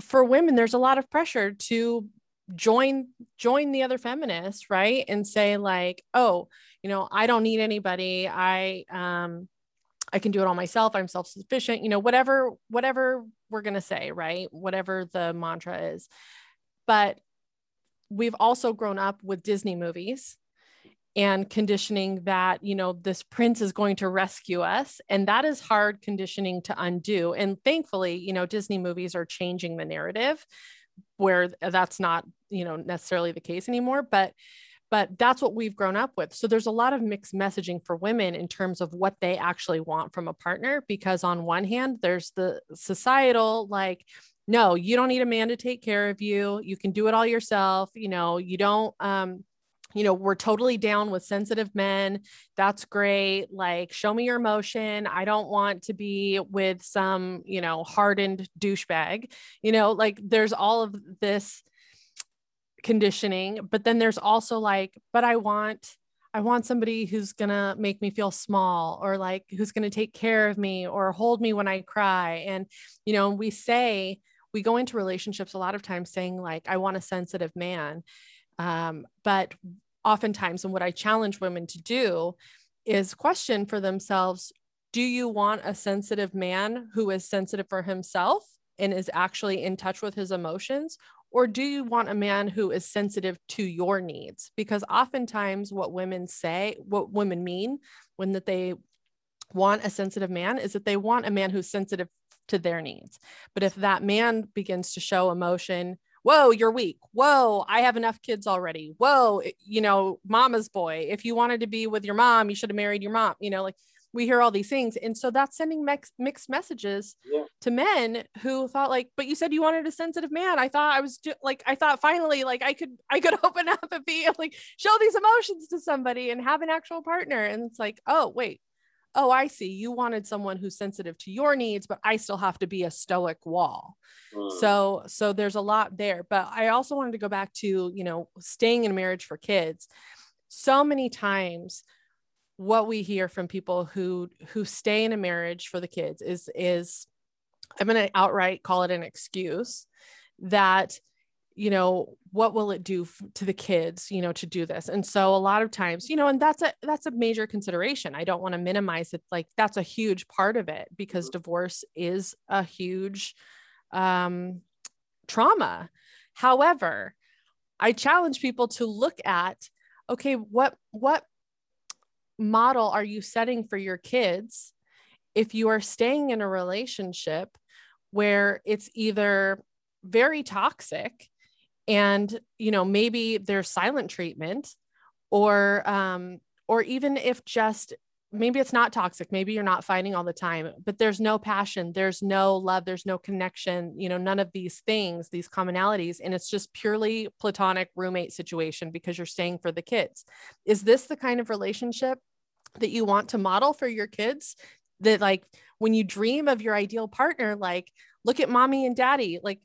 For women there's a lot of pressure to join join the other feminists right? And say like oh you know i don't need anybody. I um i can do it all myself. I'm self-sufficient you know whatever whatever we're going to say right? Whatever the mantra is. But we've also grown up with disney movies and conditioning that you know this prince is going to rescue us. And that is hard conditioning to undo. And thankfully you know disney movies are changing the narrative where that's not you know necessarily the case anymore. But but that's what we've grown up with. So there's a lot of mixed messaging for women in terms of what they actually want from a partner because on one hand there's the societal like no you don't need a man to take care of you you can do it all yourself you know you don't um you know, we're totally down with sensitive men. That's great. Like, show me your emotion. I don't want to be with some, you know, hardened douchebag. You know, like there's all of this conditioning, but then there's also like, but I want, I want somebody who's going to make me feel small or like who's going to take care of me or hold me when I cry. And, you know, we say, we go into relationships a lot of times saying, like, I want a sensitive man. Um, but oftentimes, and what I challenge women to do is question for themselves do you want a sensitive man who is sensitive for himself and is actually in touch with his emotions? Or do you want a man who is sensitive to your needs? Because oftentimes, what women say, what women mean when that they want a sensitive man is that they want a man who's sensitive to their needs. But if that man begins to show emotion whoa you're weak. Whoa i have enough kids already. Whoa eh, you know mama's boy. If you wanted to be with your mom you should have married your mom. You know like we hear all these things. And so that's sending mix, mixed messages yeah. to men who thought like but you said you wanted a sensitive man. I thought i was do- like i thought finally like i could i could open up and be like show these emotions to somebody and have an actual partner. And it's like oh wait oh, I see. You wanted someone who's sensitive to your needs, but I still have to be a stoic wall. Mm. So, so there's a lot there. But I also wanted to go back to, you know, staying in a marriage for kids. So many times what we hear from people who who stay in a marriage for the kids is is I'm going to outright call it an excuse that you know what will it do to the kids you know to do this? And so a lot of times you know and that's a that's a major consideration. I don't want to minimize it like that's a huge part of it because mm-hmm. divorce is a huge um trauma. However i challenge people to look at okay what what model are you setting for your kids if you are staying in a relationship where it's either very toxic and you know maybe there's silent treatment or um or even if just maybe it's not toxic maybe you're not fighting all the time but there's no passion there's no love there's no connection you know none of these things these commonalities and it's just purely platonic roommate situation because you're staying for the kids. Is this the kind of relationship that you want to model for your kids? That like when you dream of your ideal partner like look at mommy and daddy like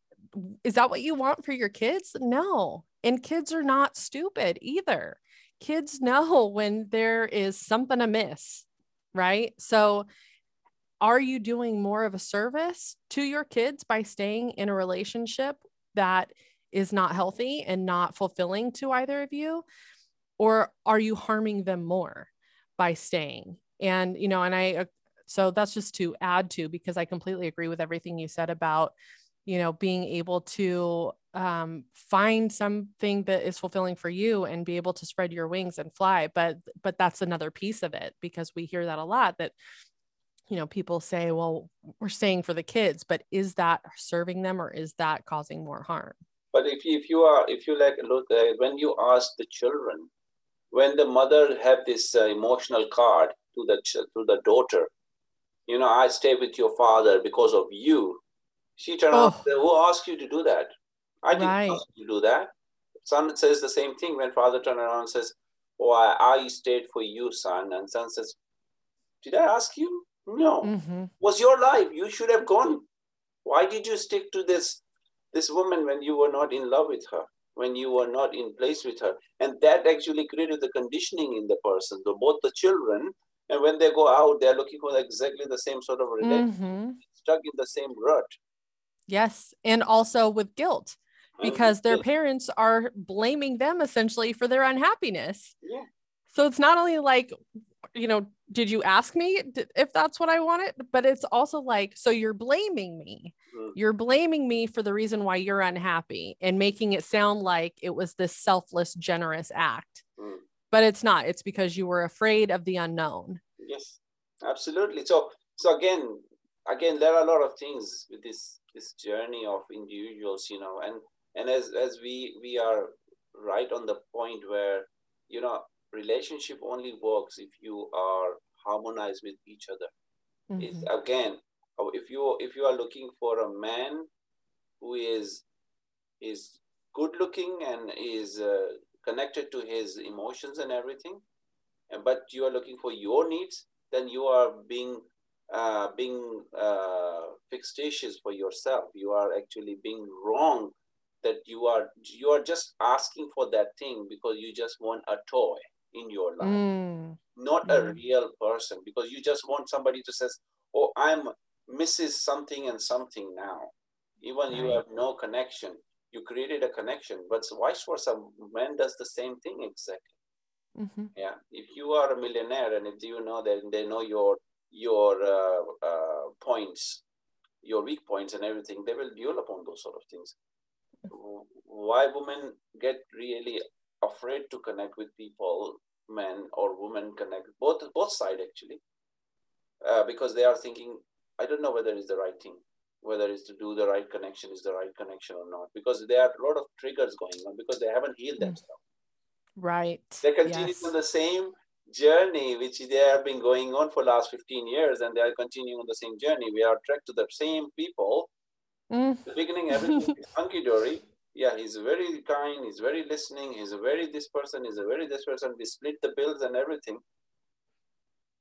is that what you want for your kids? No. And kids are not stupid either. Kids know when there is something amiss, right? So, are you doing more of a service to your kids by staying in a relationship that is not healthy and not fulfilling to either of you? Or are you harming them more by staying? And, you know, and I, uh, so that's just to add to because I completely agree with everything you said about you know being able to um, find something that is fulfilling for you and be able to spread your wings and fly but but that's another piece of it because we hear that a lot that you know people say well we're staying for the kids but is that serving them or is that causing more harm? But if you, if you are if you like look uh, when you ask the children when the mother have this uh, emotional card to the to the daughter you know i stay with your father because of you she turned oh. who asked you to do that I didn't right. ask you to do that. Son says the same thing when father turned around and says, Oh, I, I stayed for you, son. And son says, Did I ask you? No. Mm-hmm. Was your life. You should have gone. Why did you stick to this this woman when you were not in love with her, when you were not in place with her? And that actually created the conditioning in the person. So both the children and when they go out, they're looking for exactly the same sort of relationship, mm-hmm. stuck in the same rut. Yes. And also with guilt because their parents are blaming them essentially for their unhappiness. Yeah. So it's not only like, you know, did you ask me if that's what I wanted? But it's also like, so you're blaming me. Mm. You're blaming me for the reason why you're unhappy and making it sound like it was this selfless, generous act. Mm. But it's not. It's because you were afraid of the unknown. Yes, absolutely. So, so again, again, there are a lot of things with this this journey of individuals, you know, and and as as we we are right on the point where you know relationship only works if you are harmonized with each other mm-hmm. it's again oh, if you if you are looking for a man who is is good looking and is uh, connected to his emotions and everything but you are looking for your needs then you are being uh, being uh, fixatious for yourself you are actually being wrong that you are you are just asking for that thing because you just want a toy in your life mm. not mm. a real person because you just want somebody to says oh i'm mrs something and something now even right. you have no connection you created a connection but vice versa man does the same thing exactly mm-hmm. yeah if you are a millionaire and if you know that they know your your uh, uh, points your weak points and everything they will build upon those sort of things why women get really afraid to connect with people men or women connect both both side actually uh, because they are thinking i don't know whether it's the right thing whether it's to do the right connection is the right connection or not because there are a lot of triggers going on because they haven't healed mm. themselves right they continue yes. on the same journey which they have been going on for last 15 years and they are continuing on the same journey we are attracted to the same people Mm. The beginning, everything is hunky dory. Yeah, he's very kind. He's very listening. He's a very this person. He's a very this person. We split the bills and everything.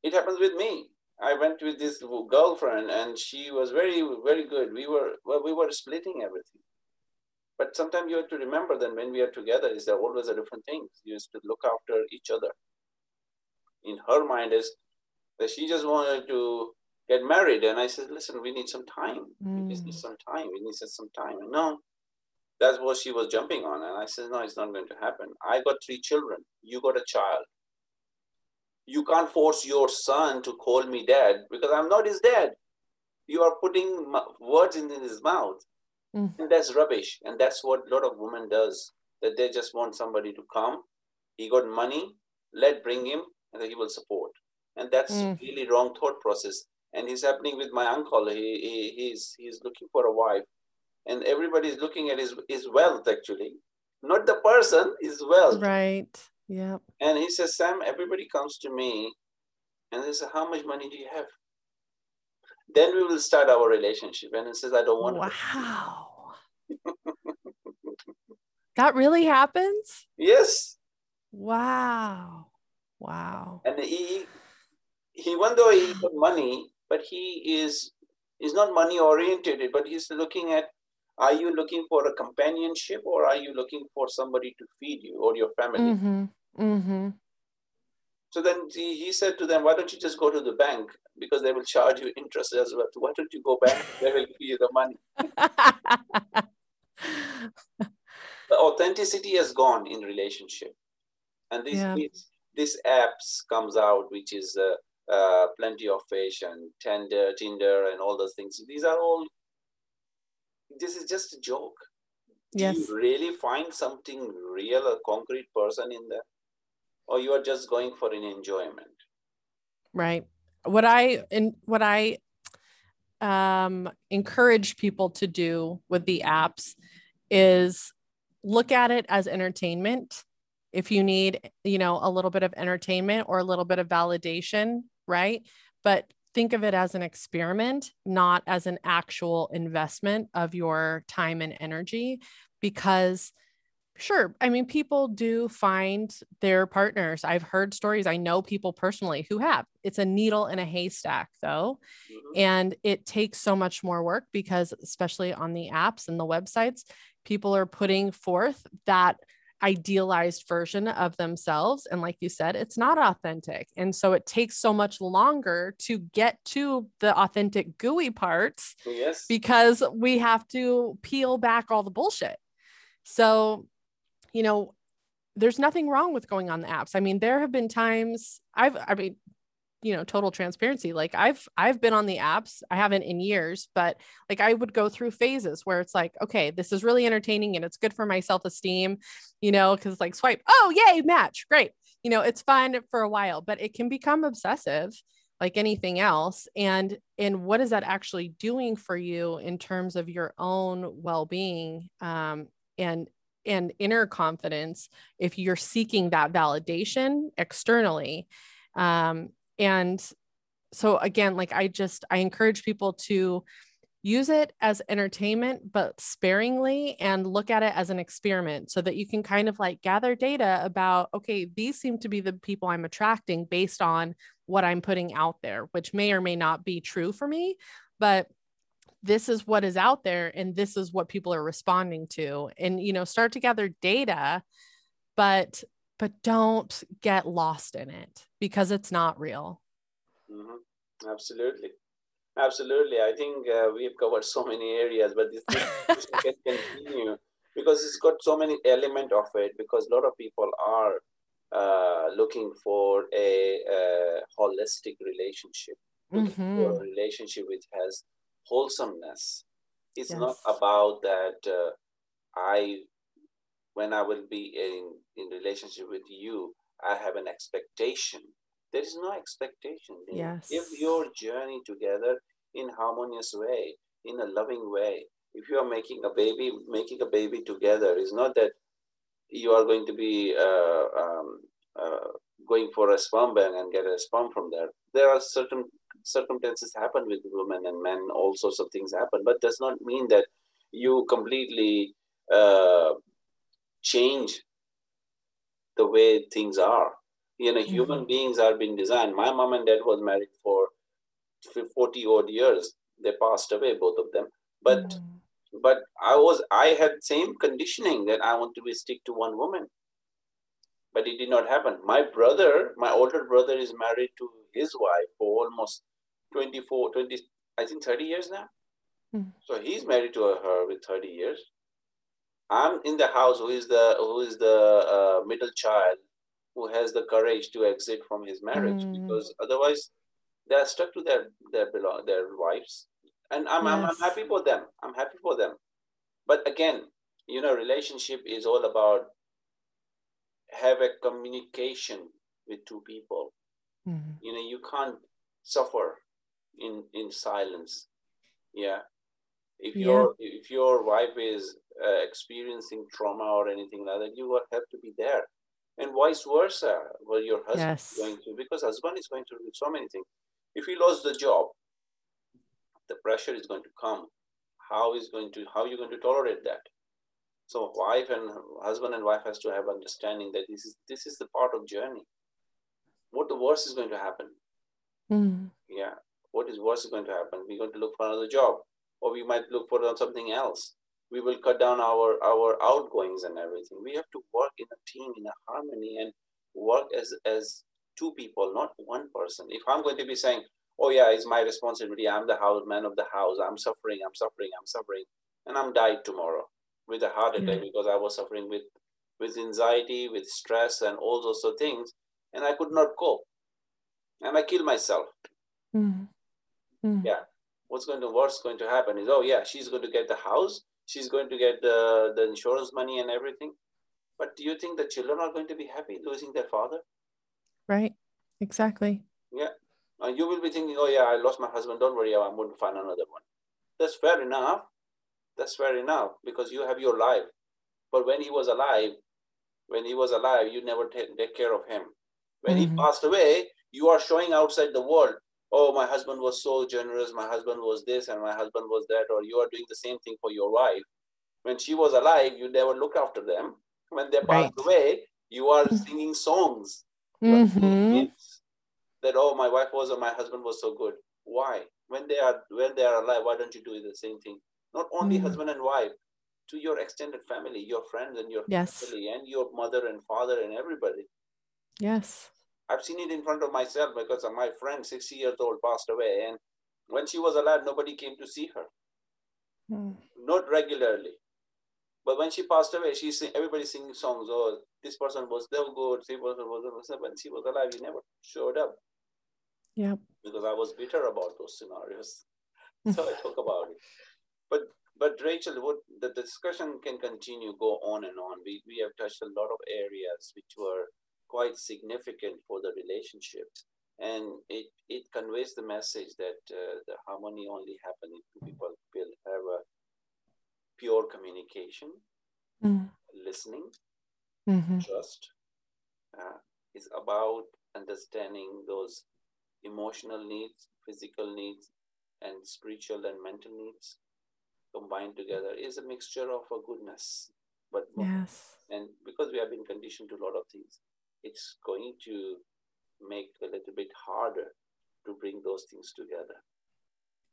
It happens with me. I went with this girlfriend, and she was very, very good. We were well, we were splitting everything. But sometimes you have to remember that when we are together, is there always a different thing. You have to look after each other. In her mind is that she just wanted to get married. And I said, listen, we need some time. Mm. We need some time. We need some time. And no, that's what she was jumping on. And I said, no, it's not going to happen. I got three children. You got a child. You can't force your son to call me dad because I'm not his dad. You are putting words in his mouth. Mm. And that's rubbish. And that's what a lot of women does, that they just want somebody to come. He got money, let bring him, and he will support. And that's mm. really wrong thought process and he's happening with my uncle. He, he he's he's looking for a wife, and everybody is looking at his his wealth actually, not the person, his wealth. Right. Yeah. And he says, Sam, everybody comes to me, and they say, how much money do you have? Then we will start our relationship. And he says, I don't want. Wow. that really happens. Yes. Wow. Wow. And he, he, even though he got money, but he is is not money oriented but he's looking at are you looking for a companionship or are you looking for somebody to feed you or your family mm-hmm. Mm-hmm. so then he, he said to them why don't you just go to the bank because they will charge you interest as well why don't you go back they will give you the money the authenticity has gone in relationship and this yeah. This apps comes out which is uh, uh, plenty of fish and Tinder, Tinder, and all those things. These are all this is just a joke. Yes. Do you really find something real, a concrete person in there? Or you are just going for an enjoyment? Right. What I and what I um, encourage people to do with the apps is look at it as entertainment. If you need, you know, a little bit of entertainment or a little bit of validation, right? But think of it as an experiment, not as an actual investment of your time and energy, because Sure. I mean, people do find their partners. I've heard stories. I know people personally who have. It's a needle in a haystack, though. Mm-hmm. And it takes so much more work because, especially on the apps and the websites, people are putting forth that idealized version of themselves. And like you said, it's not authentic. And so it takes so much longer to get to the authentic, gooey parts oh, yes. because we have to peel back all the bullshit. So you know, there's nothing wrong with going on the apps. I mean, there have been times I've, I mean, you know, total transparency. Like I've, I've been on the apps. I haven't in years, but like I would go through phases where it's like, okay, this is really entertaining and it's good for my self esteem, you know, because like swipe, oh, yay, match, great. You know, it's fun for a while, but it can become obsessive like anything else and and what is that actually doing for you in terms of your own well-being um, and and inner confidence if you're seeking that validation externally um, and so again like i just i encourage people to use it as entertainment but sparingly and look at it as an experiment so that you can kind of like gather data about okay these seem to be the people i'm attracting based on what i'm putting out there which may or may not be true for me but this is what is out there and this is what people are responding to. And you know start to gather data but but don't get lost in it because it's not real mm-hmm. absolutely absolutely i think uh, we've covered so many areas but this, can continue because it's got so many element of it because a lot of people are uh, looking for a, a holistic relationship mm-hmm. a relationship which has wholesomeness. It's yes. not about that uh, I, when I will be in, in relationship with you, I have an expectation. There is no expectation. Yes. If your journey together in harmonious way, in a loving way, if you are making a baby, making a baby together is not that you are going to be uh, um, uh, going for a sperm bank and get a sperm from there. There are certain circumstances happen with women and men, all sorts of things happen, but does not mean that you completely uh, change the way things are. You know, mm-hmm. human beings are being designed. My mom and dad was married for 40 odd years. They passed away, both of them. But mm-hmm. but I was I had same conditioning that I want to be stick to one woman. But it did not happen. My brother, my older brother, is married to his wife for almost 24, 20, I think 30 years now. Mm. So he's married to her with 30 years. I'm in the house who is the who is the uh, middle child who has the courage to exit from his marriage mm. because otherwise they are stuck to their their their wives and I'm, yes. I'm, I'm happy for them i'm happy for them but again you know relationship is all about have a communication with two people mm. you know you can't suffer in in silence yeah if yeah. your if your wife is uh, experiencing trauma or anything like that you will have to be there and vice versa what your husband yes. is going through because husband is going to do so many things if he lost the job the pressure is going to come how is going to how are you going to tolerate that so wife and husband and wife has to have understanding that this is this is the part of journey what the worst is going to happen mm. yeah what is worse is going to happen? We're going to look for another job, or we might look for something else. We will cut down our our outgoings and everything. We have to work in a team, in a harmony, and work as as two people, not one person. If I'm going to be saying, "Oh yeah, it's my responsibility. I'm the house man of the house. I'm suffering. I'm suffering. I'm suffering," and I'm died tomorrow with a heart attack mm-hmm. because I was suffering with with anxiety, with stress, and all those of things, and I could not cope, and I killed myself. Mm-hmm. Mm. Yeah. what's going to what's going to happen is oh yeah she's going to get the house she's going to get the, the insurance money and everything. But do you think the children are going to be happy losing their father? Right. Exactly. Yeah. And you will be thinking oh yeah i lost my husband. Don't worry i'm going to find another one. That's fair enough. That's fair enough because you have your life. But when he was alive when he was alive you never take, take care of him. When mm-hmm. he passed away you are showing outside the world oh, my husband was so generous, my husband was this, and my husband was that, or you are doing the same thing for your wife. When she was alive, you never look after them. When they passed right. away, you are singing songs. Mm-hmm. That oh, my wife was or my husband was so good. Why? When they are when they are alive, why don't you do the same thing? Not only mm-hmm. husband and wife, to your extended family, your friends and your yes. family, and your mother and father and everybody. Yes. I've seen it in front of myself because of my friend, 60 years old, passed away. And when she was alive, nobody came to see her. Mm. Not regularly. But when she passed away, she sing, everybody singing songs. Oh, this person was so good. This person was so When she was alive, he never showed up. Yeah. Because I was bitter about those scenarios. so I talk about it. But but Rachel, what the discussion can continue, go on and on. We we have touched a lot of areas which were quite significant for the relationship. And it, it conveys the message that uh, the harmony only happens if people will have a pure communication, mm. listening, mm-hmm. trust. Uh, is about understanding those emotional needs, physical needs, and spiritual and mental needs combined together is a mixture of a goodness. But yes, and because we have been conditioned to a lot of things, it's going to make a little bit harder to bring those things together.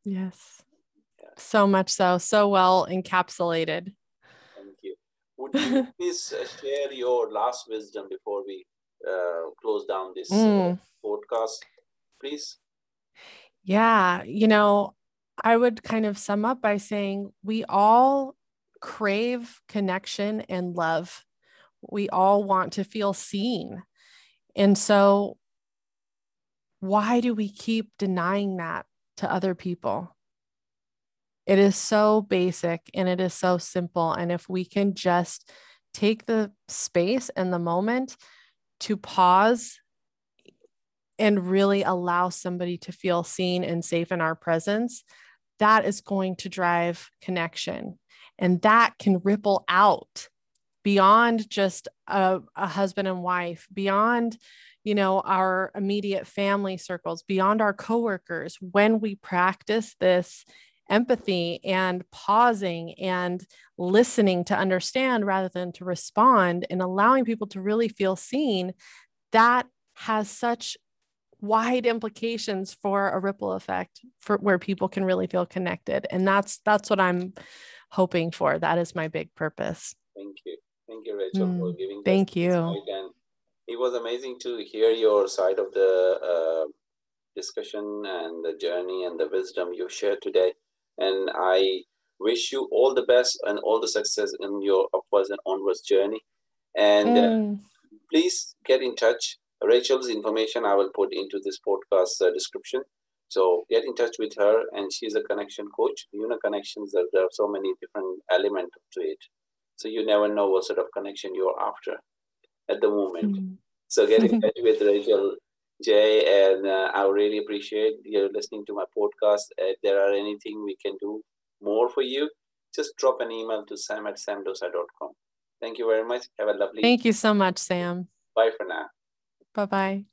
Yes. Yeah. So much so, so well encapsulated. Thank you. Would you please uh, share your last wisdom before we uh, close down this uh, mm. uh, podcast, please? Yeah, you know, I would kind of sum up by saying we all crave connection and love we all want to feel seen. And so, why do we keep denying that to other people? It is so basic and it is so simple. And if we can just take the space and the moment to pause and really allow somebody to feel seen and safe in our presence, that is going to drive connection. And that can ripple out beyond just a, a husband and wife, beyond you know our immediate family circles beyond our coworkers when we practice this empathy and pausing and listening to understand rather than to respond and allowing people to really feel seen that has such wide implications for a ripple effect for where people can really feel connected. And that's that's what i'm hoping for. That is my big purpose. Thank you Thank you, Rachel, mm, for giving. This. Thank you. And it was amazing to hear your side of the uh, discussion and the journey and the wisdom you shared today. And I wish you all the best and all the success in your upwards and onwards journey. And uh, mm. uh, please get in touch. Rachel's information I will put into this podcast uh, description. So get in touch with her, and she's a connection coach. You know, connections. There are so many different elements to it. So you never know what sort of connection you're after at the moment. Mm-hmm. So get in touch with Rachel Jay, and uh, I really appreciate you listening to my podcast. If there are anything we can do more for you, just drop an email to sam at samdosa.com. Thank you very much. Have a lovely Thank you so much, Sam. Bye for now. Bye bye.